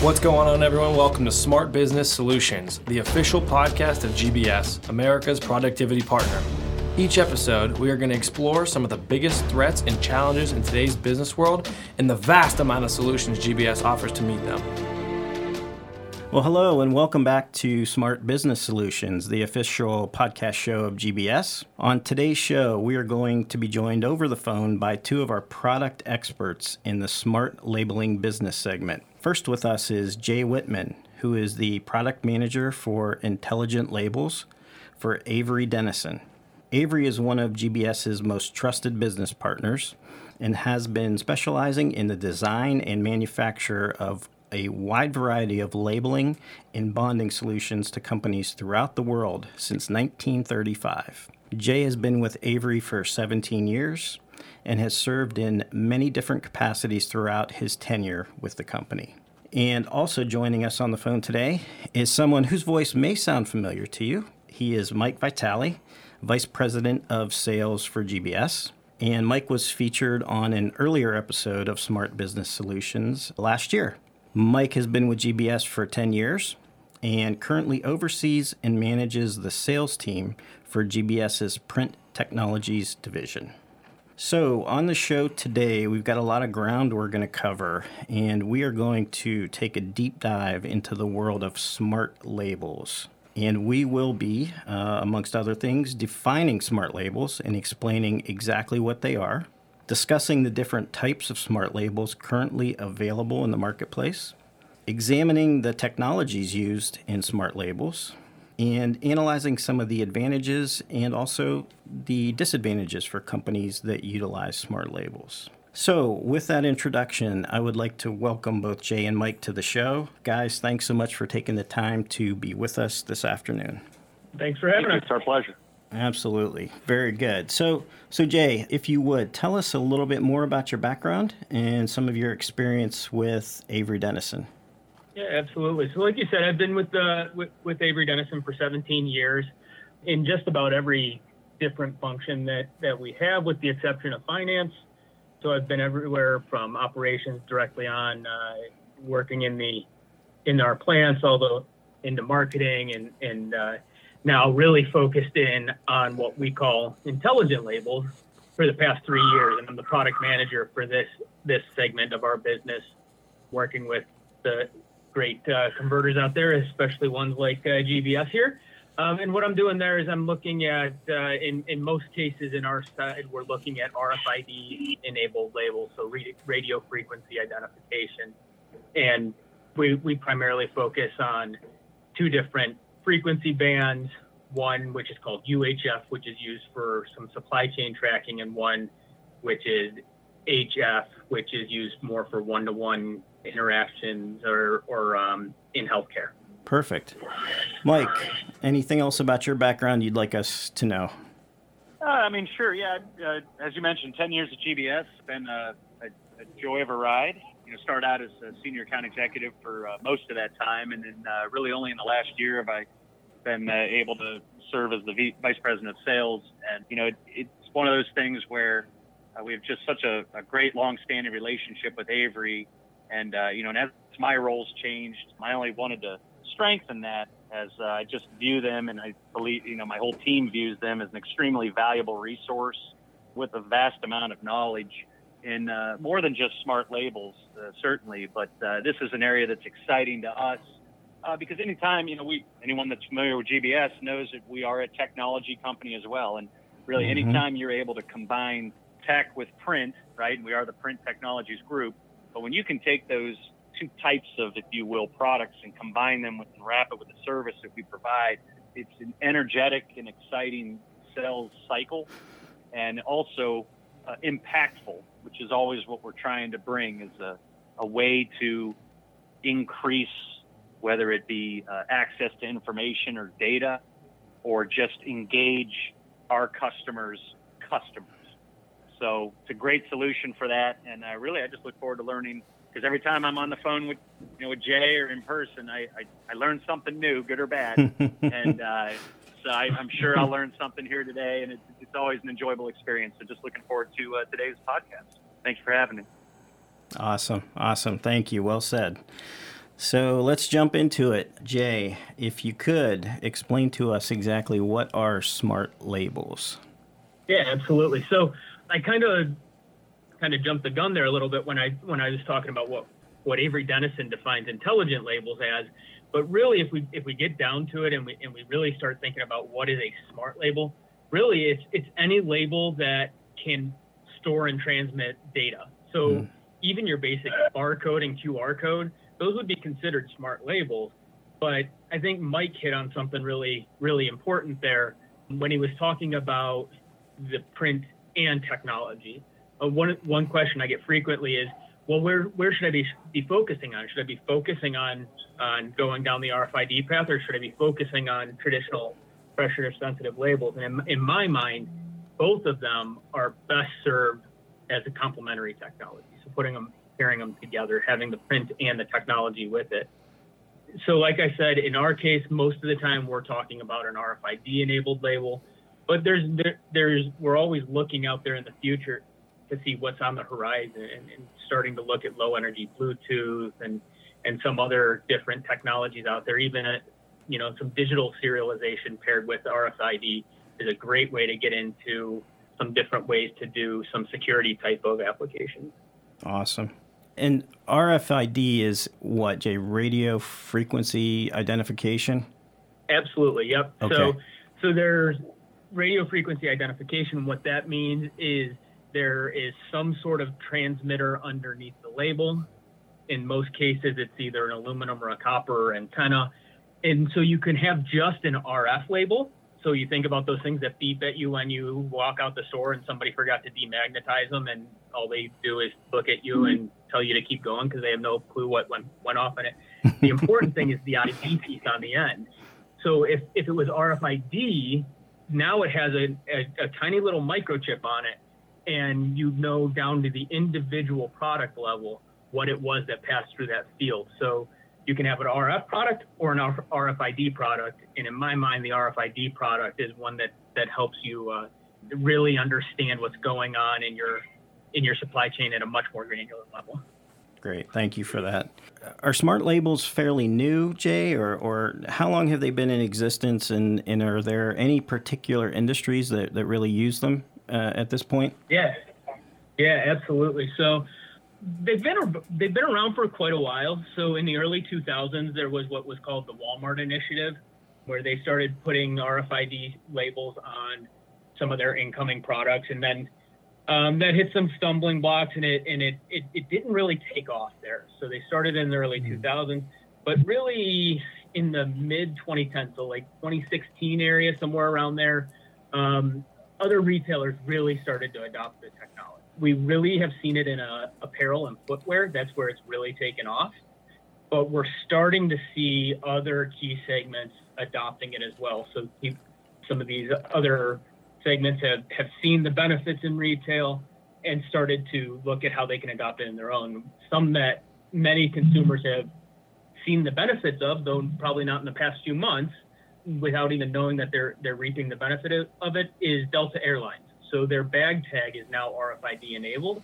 What's going on, everyone? Welcome to Smart Business Solutions, the official podcast of GBS, America's productivity partner. Each episode, we are going to explore some of the biggest threats and challenges in today's business world and the vast amount of solutions GBS offers to meet them. Well, hello, and welcome back to Smart Business Solutions, the official podcast show of GBS. On today's show, we are going to be joined over the phone by two of our product experts in the Smart Labeling Business segment. First with us is Jay Whitman, who is the product manager for Intelligent Labels for Avery Dennison. Avery is one of GBS's most trusted business partners and has been specializing in the design and manufacture of a wide variety of labeling and bonding solutions to companies throughout the world since 1935. Jay has been with Avery for 17 years and has served in many different capacities throughout his tenure with the company. And also joining us on the phone today is someone whose voice may sound familiar to you. He is Mike Vitale, Vice President of Sales for GBS. And Mike was featured on an earlier episode of Smart Business Solutions last year. Mike has been with GBS for 10 years and currently oversees and manages the sales team for GBS's Print Technologies division. So, on the show today, we've got a lot of ground we're going to cover, and we are going to take a deep dive into the world of smart labels. And we will be, uh, amongst other things, defining smart labels and explaining exactly what they are, discussing the different types of smart labels currently available in the marketplace, examining the technologies used in smart labels, and analyzing some of the advantages and also the disadvantages for companies that utilize smart labels. So, with that introduction, I would like to welcome both Jay and Mike to the show. Guys, thanks so much for taking the time to be with us this afternoon. Thanks for having us. It's our pleasure. Absolutely. Very good. So, so Jay, if you would, tell us a little bit more about your background and some of your experience with Avery Dennison. Yeah, absolutely. So, like you said, I've been with the with, with Avery Dennison for 17 years, in just about every different function that that we have, with the exception of finance. So, I've been everywhere from operations directly on, uh, working in the in our plants, although into marketing and and uh, now really focused in on what we call intelligent labels for the past three years, and I'm the product manager for this this segment of our business, working with the great uh, converters out there, especially ones like uh, GBS here. Um, and what I'm doing there is I'm looking at, uh, in, in most cases in our side, we're looking at RFID enabled labels, so radio frequency identification. And we, we primarily focus on two different frequency bands one which is called UHF, which is used for some supply chain tracking, and one which is HF, which is used more for one to one interactions or, or um, in healthcare. Perfect. Mike, anything else about your background you'd like us to know? Uh, I mean, sure. Yeah. Uh, as you mentioned, 10 years at GBS, been a, a, a, joy of a ride. You know, out as a senior account executive for uh, most of that time, and then uh, really only in the last year have I been uh, able to serve as the v- vice president of sales. And you know, it, it's one of those things where uh, we have just such a, a great long-standing relationship with Avery and, uh, you know, and as my roles changed, I only wanted to strengthen that as uh, I just view them and I believe, you know, my whole team views them as an extremely valuable resource with a vast amount of knowledge in uh, more than just smart labels, uh, certainly. But uh, this is an area that's exciting to us uh, because anytime, you know, we anyone that's familiar with GBS knows that we are a technology company as well. And really, mm-hmm. anytime you're able to combine tech with print, right? We are the print technologies group but when you can take those two types of, if you will, products and combine them with and wrap it with the service that we provide, it's an energetic and exciting sales cycle and also uh, impactful, which is always what we're trying to bring is a, a way to increase whether it be uh, access to information or data or just engage our customers' customers. So it's a great solution for that. And uh, really, I just look forward to learning because every time I'm on the phone with you know with Jay or in person, I I, I learn something new, good or bad. and uh, so I, am sure I'll learn something here today, and it's, it's always an enjoyable experience. So just looking forward to uh, today's podcast. Thanks for having me. Awesome, awesome. Thank you. Well said. So let's jump into it. Jay, if you could explain to us exactly what are smart labels. Yeah, absolutely. So I kind of kind of jumped the gun there a little bit when I when I was talking about what what Avery Dennison defines intelligent labels as. But really, if we if we get down to it and we and we really start thinking about what is a smart label, really it's it's any label that can store and transmit data. So mm. even your basic barcode and QR code, those would be considered smart labels. But I think Mike hit on something really really important there when he was talking about the print and technology. Uh, one one question I get frequently is, well, where where should I be be focusing on? Should I be focusing on on going down the RFID path, or should I be focusing on traditional pressure sensitive labels? And in, in my mind, both of them are best served as a complementary technology. So putting them, pairing them together, having the print and the technology with it. So, like I said, in our case, most of the time we're talking about an RFID enabled label, but there's there, there's we're always looking out there in the future to see what's on the horizon and, and starting to look at low energy Bluetooth and and some other different technologies out there. Even a, you know some digital serialization paired with RFID is a great way to get into some different ways to do some security type of applications. Awesome. And RFID is what, Jay? Radio frequency identification? Absolutely. Yep. Okay. So, so there's radio frequency identification. What that means is there is some sort of transmitter underneath the label. In most cases, it's either an aluminum or a copper antenna. And so you can have just an RF label. So you think about those things that beep at you when you walk out the store and somebody forgot to demagnetize them, and all they do is look at you and tell you to keep going because they have no clue what went, went off in it. The important thing is the ID piece on the end. So if, if it was RFID, now it has a, a, a tiny little microchip on it and you know down to the individual product level what it was that passed through that field. So you can have an RF product or an RFID product, and in my mind, the RFID product is one that that helps you uh, really understand what's going on in your in your supply chain at a much more granular level. Great, thank you for that. Are smart labels fairly new, Jay, or, or how long have they been in existence, and, and are there any particular industries that, that really use them? Uh, at this point? Yeah, yeah, absolutely. So they've been they've been around for quite a while. So in the early 2000s, there was what was called the Walmart Initiative, where they started putting RFID labels on some of their incoming products, and then um, that hit some stumbling blocks, and it and it, it it didn't really take off there. So they started in the early 2000s, mm-hmm. but really in the mid 2010s, so like 2016 area, somewhere around there. Um, other retailers really started to adopt the technology. We really have seen it in uh, apparel and footwear. That's where it's really taken off. But we're starting to see other key segments adopting it as well. So some of these other segments have, have seen the benefits in retail and started to look at how they can adopt it in their own. Some that many consumers have seen the benefits of, though probably not in the past few months, without even knowing that they're they're reaping the benefit of it is Delta Airlines. So their bag tag is now RFID enabled,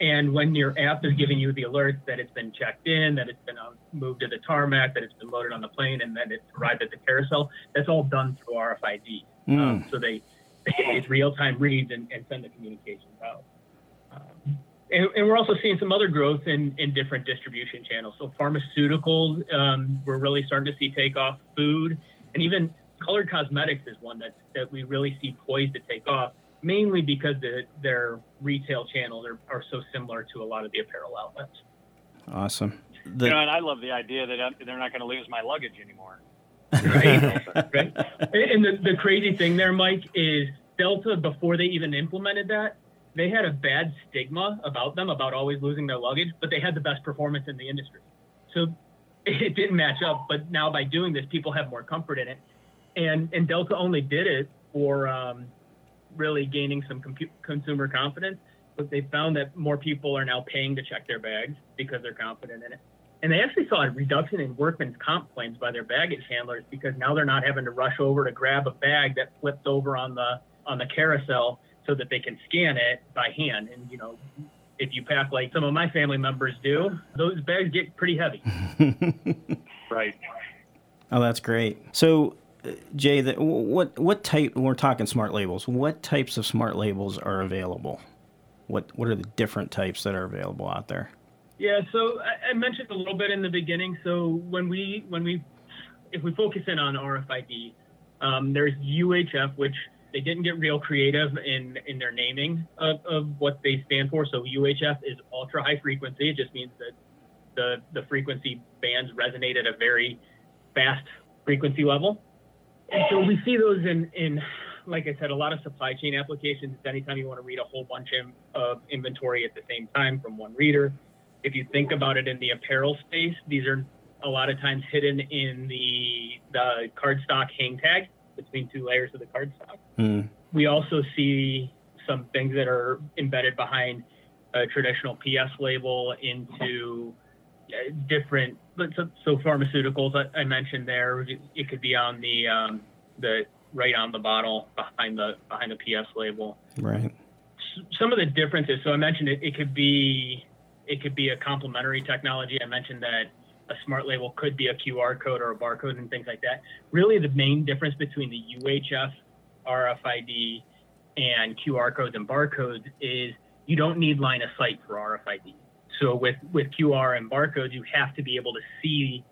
and when your app is giving you the alert that it's been checked in, that it's been um, moved to the tarmac, that it's been loaded on the plane, and then it's arrived at the carousel, that's all done through RFID. Mm. Um, so they, they it's real time reads and, and, send the communications out. Um, and, and, we're also seeing some other growth in, in different distribution channels. So pharmaceuticals, um, we're really starting to see take off. Food, and even colored cosmetics is one that that we really see poised to take off, mainly because the, their retail channels are, are so similar to a lot of the apparel outlets. Awesome. The, you know, and I love the idea that they're not going to lose my luggage anymore. right. right. And the, the crazy thing there, Mike, is Delta, before they even implemented that, they had a bad stigma about them, about always losing their luggage, but they had the best performance in the industry. So it didn't match up. But now by doing this, people have more comfort in it. And and Delta only did it for um, really gaining some compu- consumer confidence. But they found that more people are now paying to check their bags because they're confident in it. And they actually saw a reduction in workman's comp claims by their baggage handlers because now they're not having to rush over to grab a bag that flips over on the on the carousel so that they can scan it by hand. And you know, if you pack like some of my family members do, those bags get pretty heavy. Right. Oh, that's great. So, uh, Jay, the, what what type? We're talking smart labels. What types of smart labels are available? What what are the different types that are available out there? Yeah, so I, I mentioned a little bit in the beginning. So when we when we if we focus in on RFID, um, there's UHF, which they didn't get real creative in in their naming of, of what they stand for. So UHF is ultra high frequency. It just means that the the frequency bands resonate at a very fast frequency level. And so we see those in in like I said, a lot of supply chain applications. Anytime you want to read a whole bunch of inventory at the same time from one reader. If you think about it in the apparel space, these are a lot of times hidden in the the cardstock hang tag between two layers of the cardstock. Mm. We also see some things that are embedded behind a traditional PS label into different. So, so pharmaceuticals I, I, mentioned there, it could be on the um, the right on the bottle behind the behind the PS label. Right. Some of the differences. So I mentioned it. It could be it could be a complementary technology. I mentioned that a smart label could be a QR code or a barcode and things like that. Really, the main difference between the UHF, RFID, and QR codes and barcodes is you don't need line of sight for RFID. So with with QR and barcodes, you have to be able to see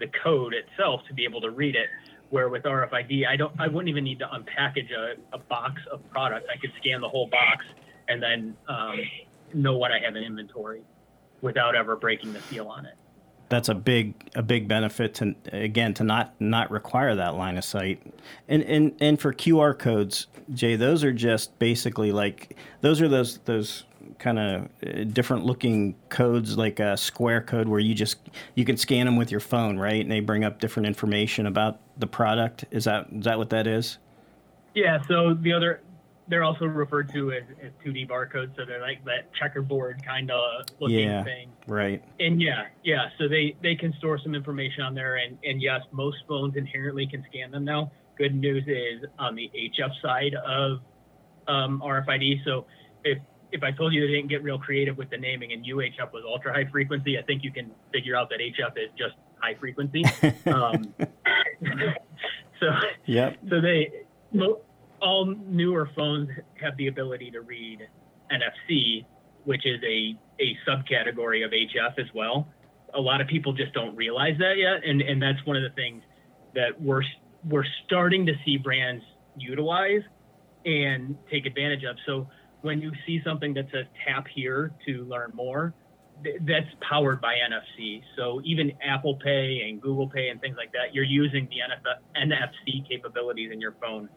the code itself to be able to read it. Where with RFID, I don't, I wouldn't even need to unpackage a, a box of product. I could scan the whole box and then um, know what I have in inventory without ever breaking the seal on it that's a big a big benefit to again to not not require that line of sight. And and and for qr codes jay those are just basically like those are those those kind of uh, different looking codes like a square code where you just you can scan them with your phone right? And they bring up different information about the product. Is that is that what that is? Yeah so the other they're also referred to as, as 2D barcodes, so they're like that checkerboard kind of looking yeah, thing. Right. And yeah, yeah. So they they can store some information on there, and and yes, most phones inherently can scan them now. Good news is on the HF side of um, RFID. So if if I told you they didn't get real creative with the naming and UHF was ultra high frequency, I think you can figure out that HF is just high frequency. um, so yep. So they all newer phones have the ability to read NFC, which is a, a subcategory of HF as well. A lot of people just don't realize that yet, and, and that's one of the things that we're we're starting to see brands utilize and take advantage of. So when you see something that says tap here to learn more, th- that's powered by NFC. So even Apple Pay and Google Pay and things like that, you're using the NF- NFC capabilities in your phone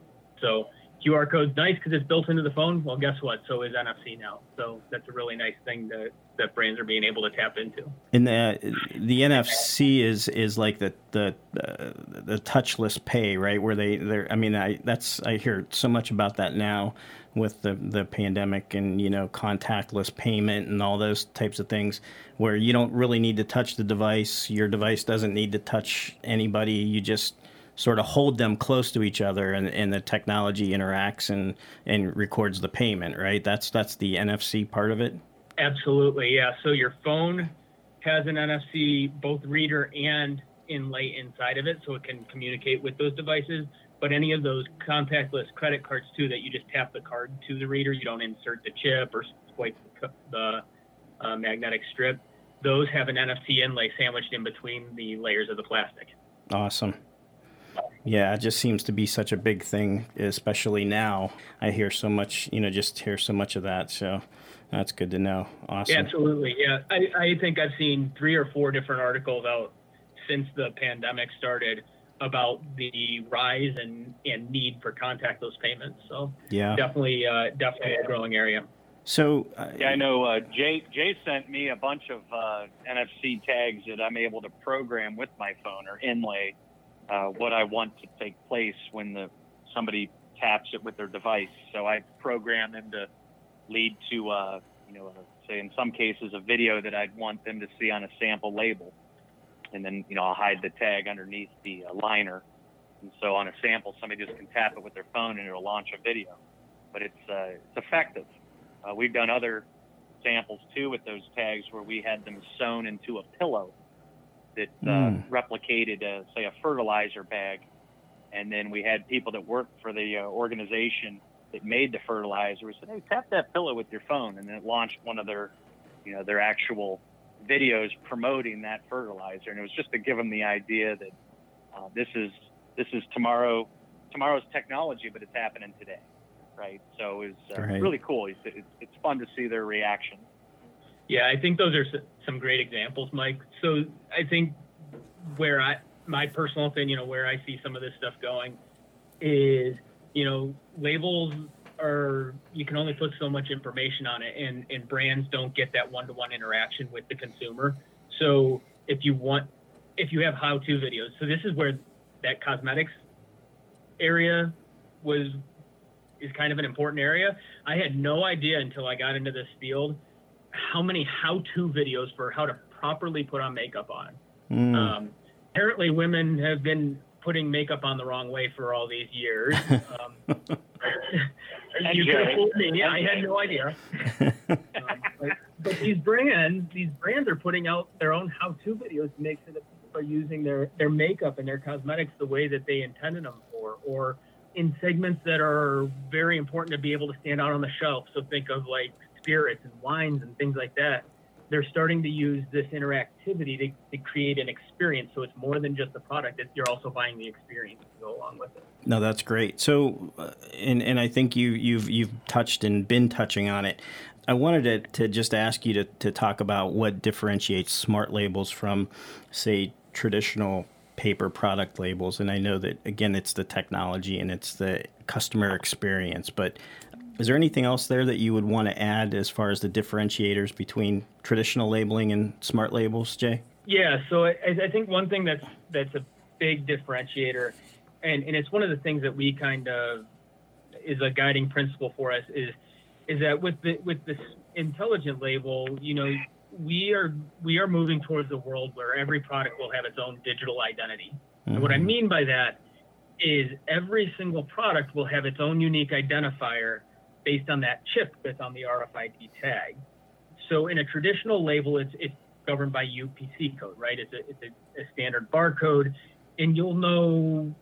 so QR code's nice because it's built into the phone. Well, guess what? So is NFC now. So that's a really nice thing that, that brands are being able to tap into. And the the NFC is is like the the the touchless pay, right? Where they they I mean, I that's I hear so much about that now with the the pandemic and you know contactless payment and all those types of things where you don't really need to touch the device your device doesn't need to touch anybody you just sort of hold them close to each other and, and the technology interacts and, and records the payment, right? That's that's the NFC part of it. Absolutely, yeah. So your phone has an NFC both reader and inlay inside of it, so it can communicate with those devices. But any of those contactless credit cards too, that you just tap the card to the reader, you don't insert the chip or swipe the uh, magnetic strip. Those have an NFC inlay sandwiched in between the layers of the plastic. Awesome. Yeah, it just seems to be such a big thing, especially now. I hear so much, you know, just hear so much of that. So that's good to know. Awesome. Yeah, absolutely. Yeah, I, I think I've seen three or four different articles out since the pandemic started about the rise and, and need for contactless payments. So yeah, definitely, uh, definitely a growing area. So uh, yeah, I know uh, Jay. Jay sent me a bunch of uh, NFC tags that I'm able to program with my phone or inlay uh, what I want to take place when the somebody taps it with their device. So I program them to lead to, uh, you know, say in some cases a video that I'd want them to see on a sample label, and then you know I'll hide the tag underneath the uh, liner, and so on a sample somebody just can tap it with their phone and it'll launch a video. But it's uh, it's effective. Uh, we've done other samples too with those tags where we had them sewn into a pillow that uh, Mm. replicated, uh, say, a fertilizer bag, and then we had people that worked for the uh, organization that made the fertilizer. We said, "Hey, tap that pillow with your phone," and then it launched one of their, you know, their actual videos promoting that fertilizer, and it was just to give them the idea that uh, this is this is tomorrow tomorrow's technology, but it's happening today, right? So it's uh, Right. really cool. It's, it's it's fun to see their reaction. Yeah, I think those are some great examples, Mike. So I think where I, my personal opinion where I see some of this stuff going is, you know, labels are, you can only put so much information on it and, and brands don't get that one-to-one interaction with the consumer. So if you want, if you have how-to videos, so this is where that cosmetics area was, is kind of an important area. I had no idea until I got into this field how many how-to videos for how to properly put on makeup on. Mm. Um, apparently, women have been putting makeup on the wrong way for all these years. Um, you could have fooled me. I had no idea. Um, but, but these brands, these brands are putting out their own how-to videos to make sure that people are using their their makeup and their cosmetics the way that they intended them for, or in segments that are very important to be able to stand out on the shelf. So think of like spirits and wines and things like that. They're starting to use this interactivity to, to create an experience. So it's more than just the product; it's, you're also buying the experience to go along with it. No, that's great. So, uh, and and I think you you've you've touched and been touching on it. I wanted to, to just ask you to, to talk about what differentiates smart labels from, say, traditional paper product labels. And I know that again, it's the technology and it's the customer experience. But is there anything else there that you would want to add as far as the differentiators between traditional labeling and smart labels, Jay? Yeah, so I, I think one thing that's that's a big differentiator, and, and it's one of the things that we kind of is a guiding principle for us is is that with the with this intelligent label, you know, we are we are moving towards a world where every product will have its own digital identity. And what I mm-hmm. mean by that is every single product will have its own unique identifier based on that chip that's on the RFID tag. So in a traditional label, it's it's governed by UPC code, right? It's a it's a, a standard barcode, and you'll know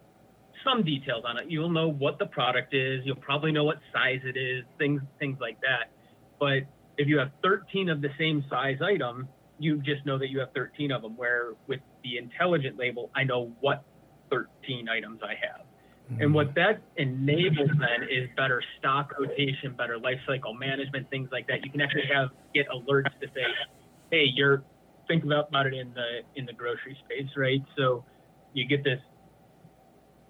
some details on it. You'll know what the product is. You'll probably know what size it is, things things like that. But if you have 13 of the same size item, you just know that you have 13 of them. Where with the intelligent label, I know what 13 items I have. And what mm. that enables then is better stock rotation, better life cycle management, things like that. You can actually have get alerts to say, hey, you're think about, about it in the in the grocery space, right? So you get this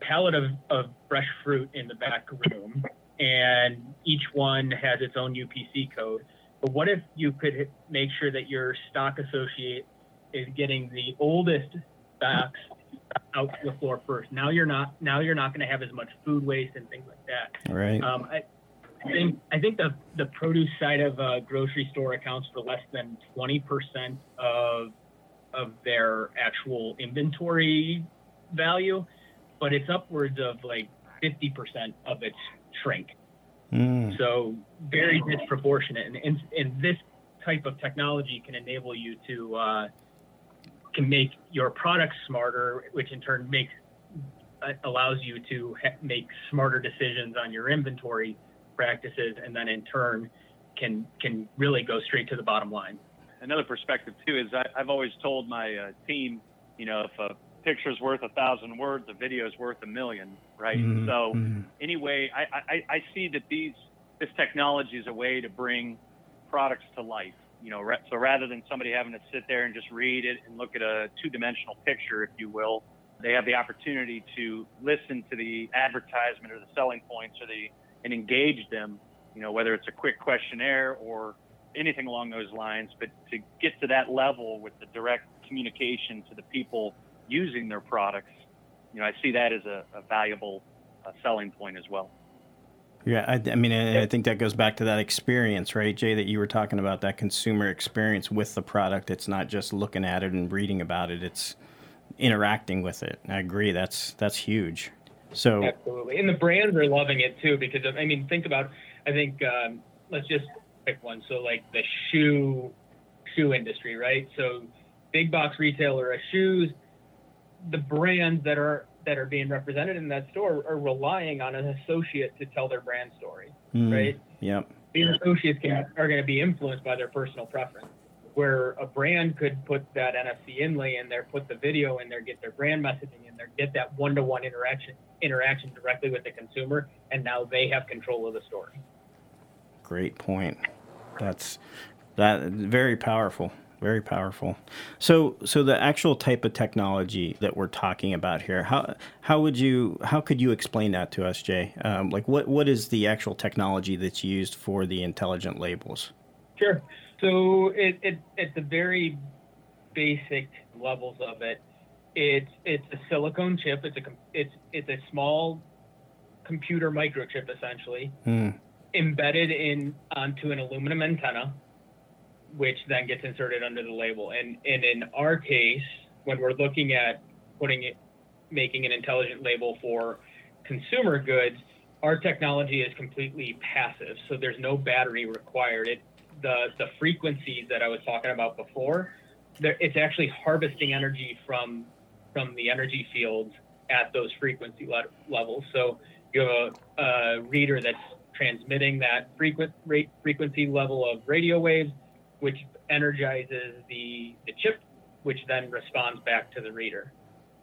pallet of, of fresh fruit in the back room, and each one has its own UPC code. But what if you could make sure that your stock associate is getting the oldest stocks out to the floor first? Now you're not now you're not going to have as much food waste and things like that. Right. Um, I, I think I think the the produce side of a grocery store accounts for less than twenty percent of of their actual inventory value, but it's upwards of like fifty percent of its shrink. Mm. So very disproportionate, and, and and this type of technology can enable you to uh, can make your products smarter, which in turn makes uh, allows you to ha- make smarter decisions on your inventory practices, and then in turn can can really go straight to the bottom line. Another perspective too is I, I've always told my uh, team, you know, if a picture's worth a thousand words, a video's worth a million, right? Mhm, So mhm. anyway, I, I, I see that these this technology is a way to bring products to life. You know, so rather than somebody having to sit there and just read it and look at a two-dimensional picture, if you will, they have the opportunity to listen to the advertisement or the selling points or the and engage them. You know, whether it's a quick questionnaire or anything along those lines, but to get to that level with the direct communication to the people using their products, you know, I see that as a, a valuable uh, selling point as well. Yeah, I, I mean, I, I think that goes back to that experience, right, Jay, that you were talking about that consumer experience with the product. It's not just looking at it and reading about it; it's interacting with it. I agree. That's that's huge. So, Absolutely, and the brands are loving it too because I mean, think about. I think um, let's just pick one. So like the shoe shoe industry, right? So big box retailer of shoes, the brands that are that are being represented in that store are relying on an associate to tell their brand story, mm, right? Yep. These associates can, are going to be influenced by their personal preference. Where a brand could put that NFC inlay in there, put the video in there, get their brand messaging in there, get that one-to-one interaction interaction directly with the consumer, and now they have control of the story. Great point. That's that very powerful very powerful. So, so the actual type of technology that we're talking about here, how how would you how could you explain that to us, Jay? Um, like, what what is the actual technology that's used for the intelligent labels? Sure. So, it, it at the very basic levels of it, it's it's a silicone chip. It's a it's it's a small computer microchip essentially. Hmm. Embedded in onto an aluminum antenna, which then gets inserted under the label. And, and in our case, when we're looking at putting it, making an intelligent label for consumer goods, our technology is completely passive. So there's no battery required. It, the, the frequencies that I was talking about before, it's actually harvesting energy from, from the energy fields at those frequency le- levels. So you have a, a reader that's transmitting that frequent rate frequency level of radio waves which energizes the, the chip, which then responds back to the reader.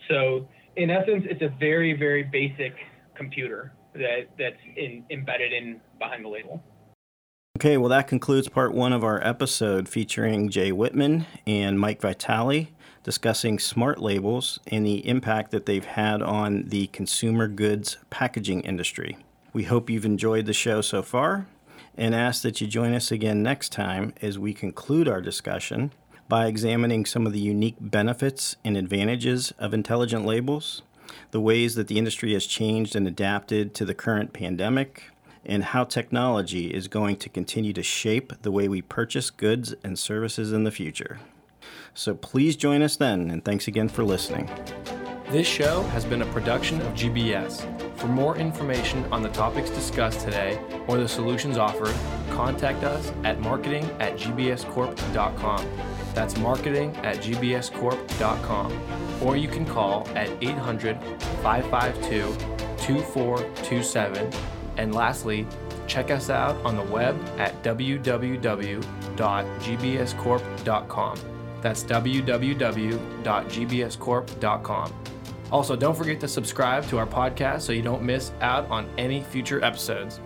So in essence, it's a very, very basic computer that, that's in, embedded in behind the label. Okay, well, that concludes part one of our episode featuring Jay Whitman and Mike Vitale discussing smart labels and the impact that they've had on the consumer goods packaging industry. We hope you've enjoyed the show so far and ask that you join us again next time as we conclude our discussion by examining some of the unique benefits and advantages of intelligent labels, the ways that the industry has changed and adapted to the current pandemic, and how technology is going to continue to shape the way we purchase goods and services in the future. So please join us then, and thanks again for listening. This show has been a production of GBS. For more information on the topics discussed today or the solutions offered, contact us at marketing at gbscorp.com. That's marketing at gbscorp.com. Or you can call at 800 552 2427. And lastly, check us out on the web at www.gbscorp.com. That's www.gbscorp.com. Also, don't forget to subscribe to our podcast so you don't miss out on any future episodes.